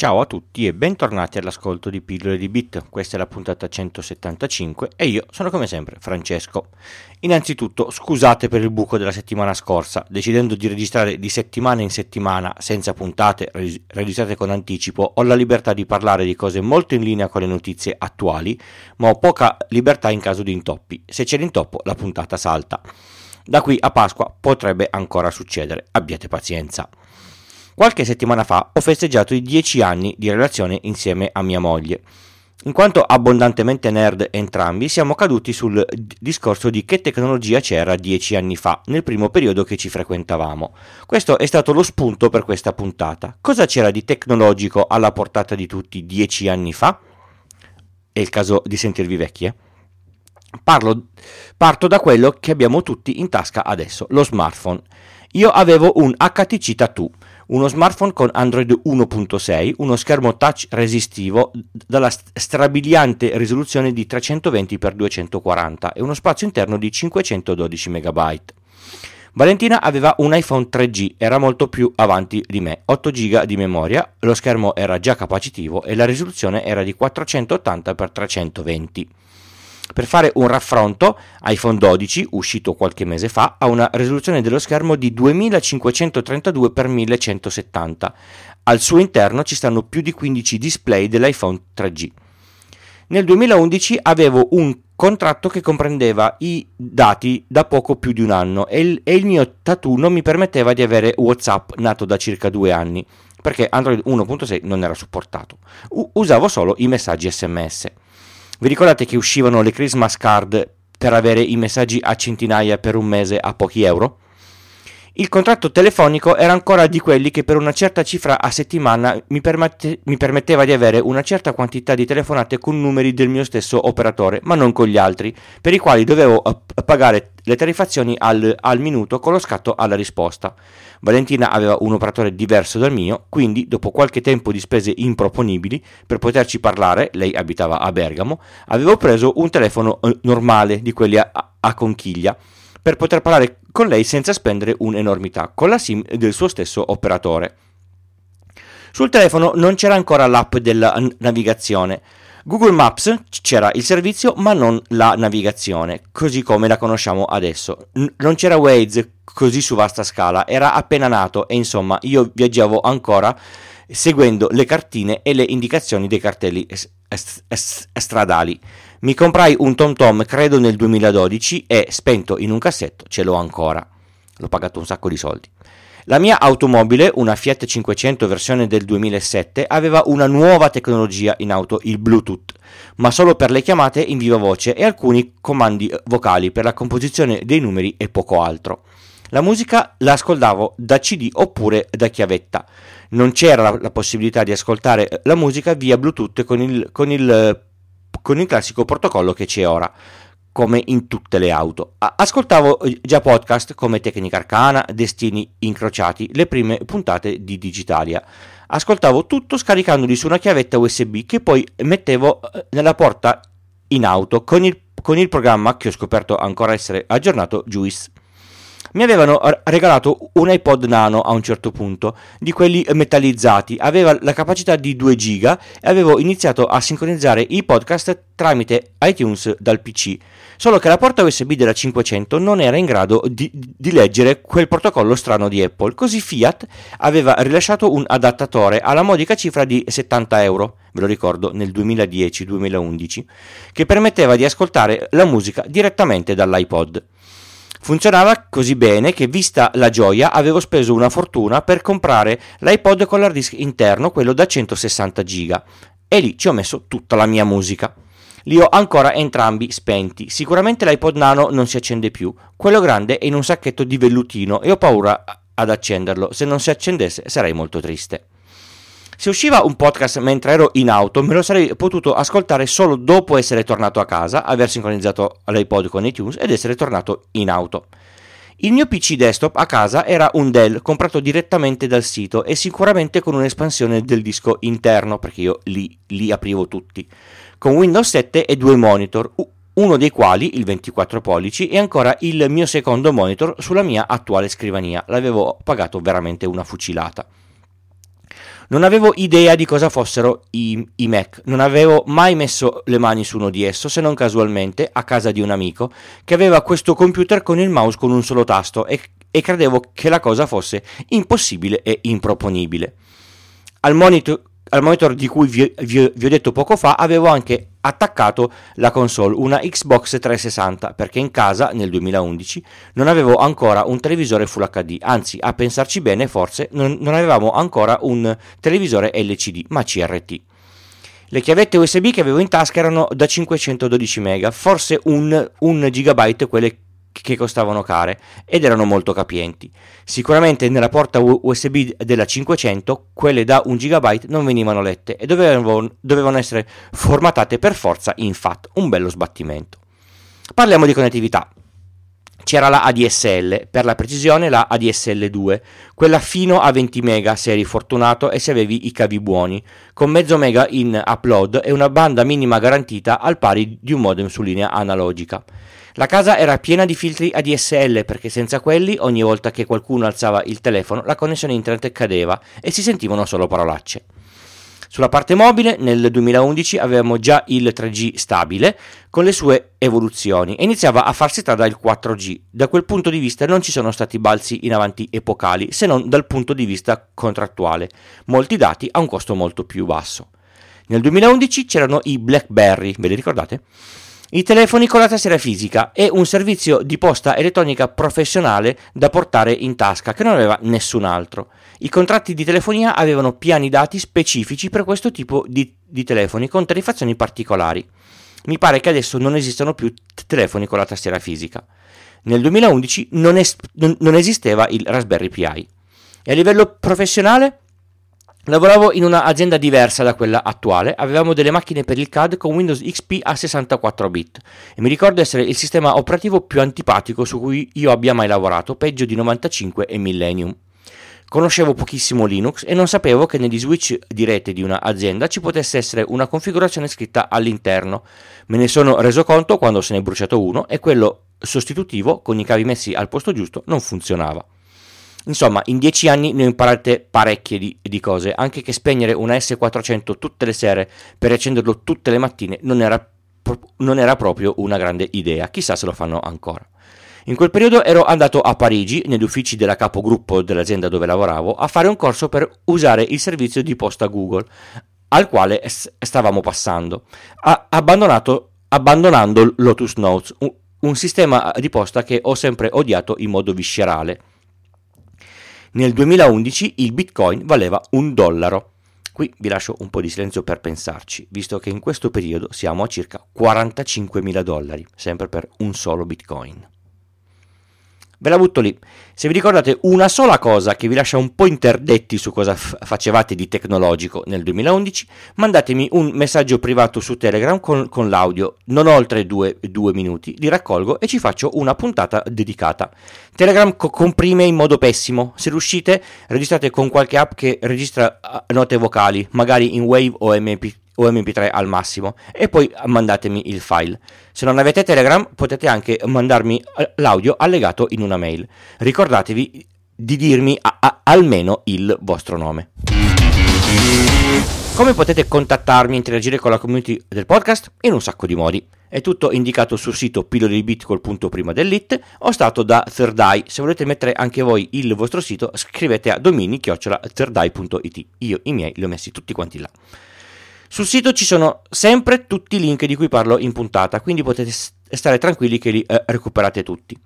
Ciao a tutti e bentornati all'ascolto di Pillole di Bit, questa è la puntata 175 e io sono come sempre Francesco. Innanzitutto scusate per il buco della settimana scorsa, decidendo di registrare di settimana in settimana senza puntate registrate con anticipo, ho la libertà di parlare di cose molto in linea con le notizie attuali, ma ho poca libertà in caso di intoppi. Se c'è l'intoppo la puntata salta. Da qui a Pasqua potrebbe ancora succedere, abbiate pazienza. Qualche settimana fa ho festeggiato i dieci anni di relazione insieme a mia moglie. In quanto abbondantemente nerd entrambi, siamo caduti sul discorso di che tecnologia c'era dieci anni fa, nel primo periodo che ci frequentavamo. Questo è stato lo spunto per questa puntata. Cosa c'era di tecnologico alla portata di tutti dieci anni fa? È il caso di sentirvi vecchi, eh? Parlo, parto da quello che abbiamo tutti in tasca adesso, lo smartphone. Io avevo un HTC Tattoo uno smartphone con Android 1.6, uno schermo touch resistivo dalla strabiliante risoluzione di 320x240 e uno spazio interno di 512 MB. Valentina aveva un iPhone 3G, era molto più avanti di me, 8 GB di memoria, lo schermo era già capacitivo e la risoluzione era di 480x320. Per fare un raffronto, iPhone 12, uscito qualche mese fa, ha una risoluzione dello schermo di 2532x1170. Al suo interno ci stanno più di 15 display dell'iPhone 3G. Nel 2011 avevo un contratto che comprendeva i dati da poco più di un anno e il, e il mio tattoo non mi permetteva di avere WhatsApp nato da circa due anni perché Android 1.6 non era supportato. U- usavo solo i messaggi SMS. Vi ricordate che uscivano le Christmas card per avere i messaggi a centinaia per un mese a pochi euro? Il contratto telefonico era ancora di quelli che per una certa cifra a settimana mi, permette, mi, permetteva di avere una certa quantità di telefonate con numeri del mio stesso operatore, ma non con gli altri, per i quali dovevo pagare le tariffazioni al, al minuto con lo scatto alla risposta. Valentina aveva un operatore diverso dal mio, quindi dopo qualche tempo di spese improponibili per poterci parlare, lei abitava a Bergamo, avevo preso un telefono eh, normale di quelli a, a conchiglia per poter parlare con lei senza spendere un'enormità, con la SIM del suo stesso operatore. Sul telefono non c'era ancora l'app della navigazione. Google Maps c'era il servizio ma non la navigazione, così come la conosciamo adesso. N- non c'era Waze così su vasta scala, era appena nato e insomma io viaggiavo ancora seguendo le cartine e le indicazioni dei cartelli est- est- stradali. Mi comprai un TomTom credo nel 2012 e spento in un cassetto ce l'ho ancora. L'ho pagato un sacco di soldi. La mia automobile, una Fiat 500 versione del 2007, aveva una nuova tecnologia in auto, il Bluetooth, ma solo per le chiamate in viva voce e alcuni comandi vocali per la composizione dei numeri e poco altro. La musica la ascoltavo da CD oppure da chiavetta. Non c'era la, possibilità di ascoltare la musica via Bluetooth con il, con il con il classico protocollo che c'è ora come in tutte le auto. Ascoltavo eh, già podcast come Tecnica Arcana, Destini Incrociati, le prime puntate di Digitalia. Ascoltavo tutto scaricandoli su una chiavetta USB che poi mettevo eh, nella porta in auto con il, con il programma che ho scoperto ancora essere aggiornato Juice mi avevano regalato un iPod nano a un certo punto, di quelli metallizzati, aveva la capacità di 2 giga e avevo iniziato a sincronizzare i podcast tramite iTunes dal PC, solo che la porta USB della 500 non era in grado di, di leggere quel protocollo strano di Apple, così Fiat aveva rilasciato un adattatore alla modica cifra di 70 euro, ve lo ricordo, nel 2010-2011, che permetteva di ascoltare la musica direttamente dall'iPod. Funzionava così bene che, vista la gioia, avevo speso una fortuna per comprare l'iPod con l'hard disk interno, quello da 160 giga, e lì ci ho messo tutta la mia musica. Li ho ancora entrambi spenti. Sicuramente l'iPod nano non si accende più. Quello grande è in un sacchetto di vellutino e ho paura ad accenderlo. Se non si accendesse sarei molto triste. Se usciva un podcast mentre ero in auto, me lo sarei potuto ascoltare solo dopo essere tornato a casa, aver sincronizzato l'iPod con iTunes ed essere tornato in auto. Il mio PC desktop a casa era un Dell comprato direttamente dal sito e sicuramente con un'espansione del disco interno, perché io li, li aprivo tutti, con Windows 7 e due monitor, uno dei quali, il 24 pollici, è ancora il mio secondo monitor sulla mia attuale scrivania. L'avevo pagato veramente una fucilata. Non avevo idea di cosa fossero i, i, Mac, non avevo mai messo le mani su uno di esso se non casualmente a casa di un amico che aveva questo computer con il mouse con un solo tasto e, e credevo che la cosa fosse impossibile e improponibile. Al monitor, al monitor di cui vi, vi, vi, ho detto poco fa avevo anche attaccato la console, una Xbox 360, perché in casa nel 2011 non avevo ancora un televisore Full HD, anzi a pensarci bene forse non, non avevamo ancora un televisore LCD, ma CRT. Le chiavette USB che avevo in tasca erano da 512 MB, forse un, un gigabyte quelle che costavano care ed erano molto capienti. Sicuramente nella porta USB della 500 quelle da 1 GB non venivano lette e dovevano, dovevano essere formatate per forza in FAT, un bello sbattimento. Parliamo di connettività. C'era la ADSL, per la precisione la ADSL 2, quella fino a 20 MB se eri fortunato e se avevi i cavi buoni, con mezzo mega in upload e una banda minima garantita al pari di un modem su linea analogica. La casa era piena di filtri ADSL perché senza quelli ogni volta che qualcuno alzava il telefono la connessione internet cadeva e si sentivano solo parolacce. Sulla parte mobile nel 2011 avevamo già il 3G stabile con le sue evoluzioni e iniziava a farsi strada il 4G. Da quel punto di vista non ci sono stati balzi in avanti epocali se non dal punto di vista contrattuale, molti dati a un costo molto più basso. Nel 2011 c'erano i BlackBerry, ve li ricordate? I telefoni con la tastiera fisica e un servizio di posta elettronica professionale da portare in tasca che non aveva nessun altro. I contratti di telefonia avevano piani dati specifici per questo tipo di, di telefoni con tariffazioni particolari. Mi pare che adesso non esistano più telefoni con la tastiera fisica. Nel 2011 non, es- non esisteva il Raspberry Pi. E a livello professionale Lavoravo in un'azienda diversa da quella attuale, avevamo delle macchine per il CAD con Windows XP a 64 bit e mi ricordo essere il sistema operativo più antipatico su cui io abbia mai lavorato, peggio di 95 e Millennium. Conoscevo pochissimo Linux e non sapevo che negli switch di rete di un'azienda ci potesse essere una configurazione scritta all'interno. Me ne sono reso conto quando se ne è bruciato uno e quello sostitutivo, con i cavi messi al posto giusto, non funzionava. Insomma, in dieci anni ne ho imparate parecchie di, di, cose, anche che spegnere una S400 tutte le sere per accenderlo tutte le mattine non era, non era proprio una grande idea, chissà se lo fanno ancora. In quel periodo ero andato a Parigi, negli uffici della capogruppo dell'azienda dove lavoravo, a fare un corso per usare il servizio di posta Google, al quale stavamo passando, abbandonando Lotus Notes, un, un sistema di posta che ho sempre odiato in modo viscerale. Nel 2011 il bitcoin valeva un dollaro. Qui vi lascio un po' di silenzio per pensarci, visto che in questo periodo siamo a circa 45 mila dollari, sempre per un solo bitcoin. Ve la butto lì. Se vi ricordate una sola cosa che vi lascia un po' interdetti su cosa f- facevate di tecnologico nel 2011, mandatemi un messaggio privato su Telegram con, con l'audio, non oltre due, due, minuti, li raccolgo e ci faccio una puntata dedicata. Telegram co- comprime in modo pessimo, se riuscite registrate con qualche app che registra uh, note vocali, magari in Wave o MP3 o mp3 al massimo e poi mandatemi il file. Se non avete Telegram potete anche mandarmi eh, l'audio allegato in una mail. Ricordatevi di dirmi a- a- almeno il vostro nome. Come potete contattarmi e interagire con la community del podcast? In un sacco di modi. È tutto indicato sul sito pillole di bit o stato da Third Eye. Se volete mettere anche voi il vostro sito, scrivete a domini-thirdeye.it. Io i miei li ho messi tutti quanti là. Sul sito ci sono sempre tutti i link di cui parlo in puntata, quindi potete stare tranquilli che li eh, recuperate tutti.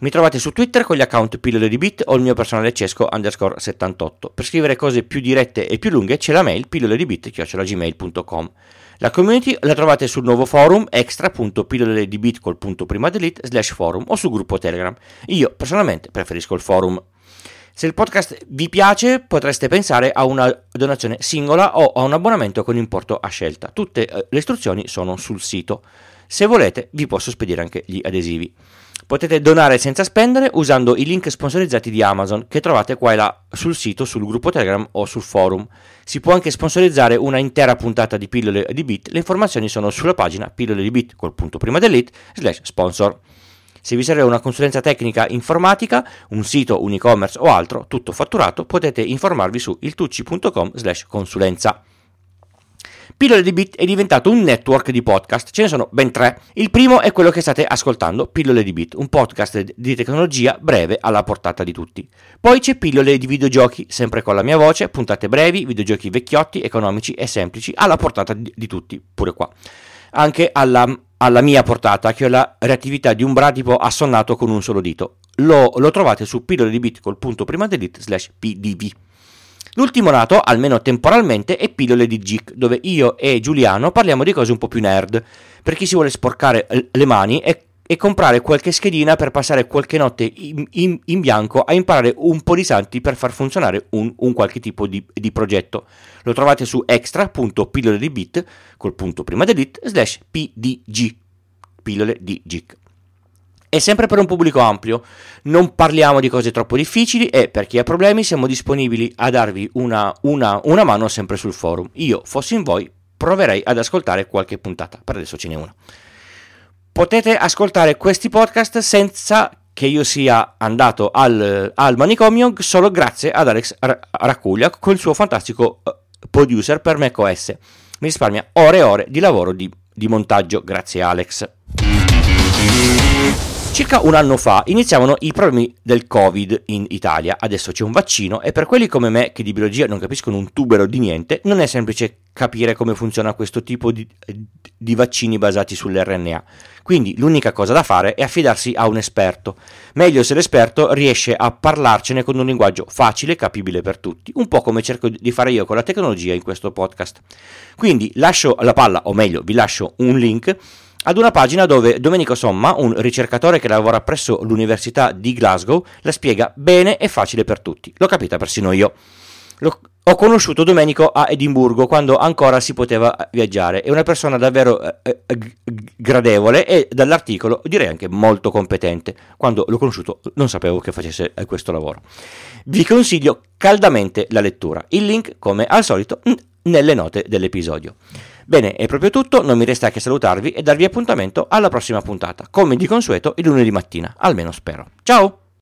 Mi trovate su Twitter con gli account pillole di bit o il mio personale cesco underscore 78. Per scrivere cose più dirette e più lunghe c'è la mail pillole di bit gmail.com. La community la trovate sul nuovo forum extra.pillole di bit col punto prima delete slash forum o sul gruppo Telegram. Io personalmente preferisco il forum. Se il podcast vi piace potreste pensare a una donazione singola o a un abbonamento con importo a scelta. Tutte eh, le istruzioni sono sul sito. Se volete vi posso spedire anche gli adesivi. Potete donare senza spendere usando i link sponsorizzati di Amazon che trovate qua e là sul sito, sul gruppo Telegram o sul forum. Si può anche sponsorizzare una intera puntata di pillole di bit. Le informazioni sono sulla pagina pillole di bit col punto prima dell'it slash sponsor. Se vi serve una consulenza tecnica informatica, un sito, un e-commerce o altro, tutto fatturato, potete informarvi su iltucci.com slash consulenza. Pillole di Bit è diventato un network di podcast, ce ne sono ben tre. Il primo è quello che state ascoltando, Pillole di Bit, un podcast di tecnologia breve alla portata di tutti. Poi c'è Pillole di videogiochi, sempre con la mia voce, puntate brevi, videogiochi vecchiotti, economici e semplici, alla portata di, di tutti, pure qua. Anche alla, alla, mia portata, che ho la reattività di un bradipo assonnato con un solo dito. Lo, lo trovate su pillole di bit delete slash pdv. L'ultimo nato, almeno temporalmente, è Pillole di Geek, dove io e Giuliano parliamo di cose un po' più nerd, per chi si vuole sporcare le mani e, e comprare qualche schedina per passare qualche notte in, in, in, bianco a imparare un po' di santi per far funzionare un, un qualche tipo di, di, progetto. Lo trovate su extra.pillole di bit, col punto prima delete, slash pdg, pillole di geek è sempre per un pubblico ampio, non parliamo di cose troppo difficili e per chi ha problemi siamo disponibili a darvi una, una, una mano sempre sul forum. Io, fossi in voi, proverei ad ascoltare qualche puntata, per adesso ce n'è una. Potete ascoltare questi podcast senza che io sia andato al, al manicomio solo grazie ad Alex Raccuglia con il suo fantastico eh, producer per macOS. Mi risparmia ore e ore di lavoro di, di montaggio, grazie Alex. Circa un anno fa iniziavano i problemi del Covid in Italia, adesso c'è un vaccino e per quelli come me che di biologia non capiscono un tubero di niente, non è semplice capire come funziona questo tipo di, di vaccini basati sull'RNA. Quindi l'unica cosa da fare è affidarsi a un esperto. Meglio se l'esperto riesce a parlarcene con un linguaggio facile e capibile per tutti, un po' come cerco di fare io con la tecnologia in questo podcast. Quindi lascio la palla, o meglio, vi lascio un link ad una pagina dove Domenico Somma, un ricercatore che lavora presso l'Università di Glasgow, la spiega bene e facile per tutti. L'ho capita persino io. Lo, ho conosciuto Domenico a Edimburgo quando ancora si poteva viaggiare. È una persona davvero eh, eh gradevole e dall'articolo direi anche molto competente. Quando l'ho conosciuto non sapevo che facesse eh, questo lavoro. Vi consiglio caldamente la lettura. Il link, come al solito, nelle note dell'episodio. Bene, è proprio tutto, non mi resta che salutarvi e darvi appuntamento alla prossima puntata, come di consueto il lunedì mattina, almeno spero. Ciao!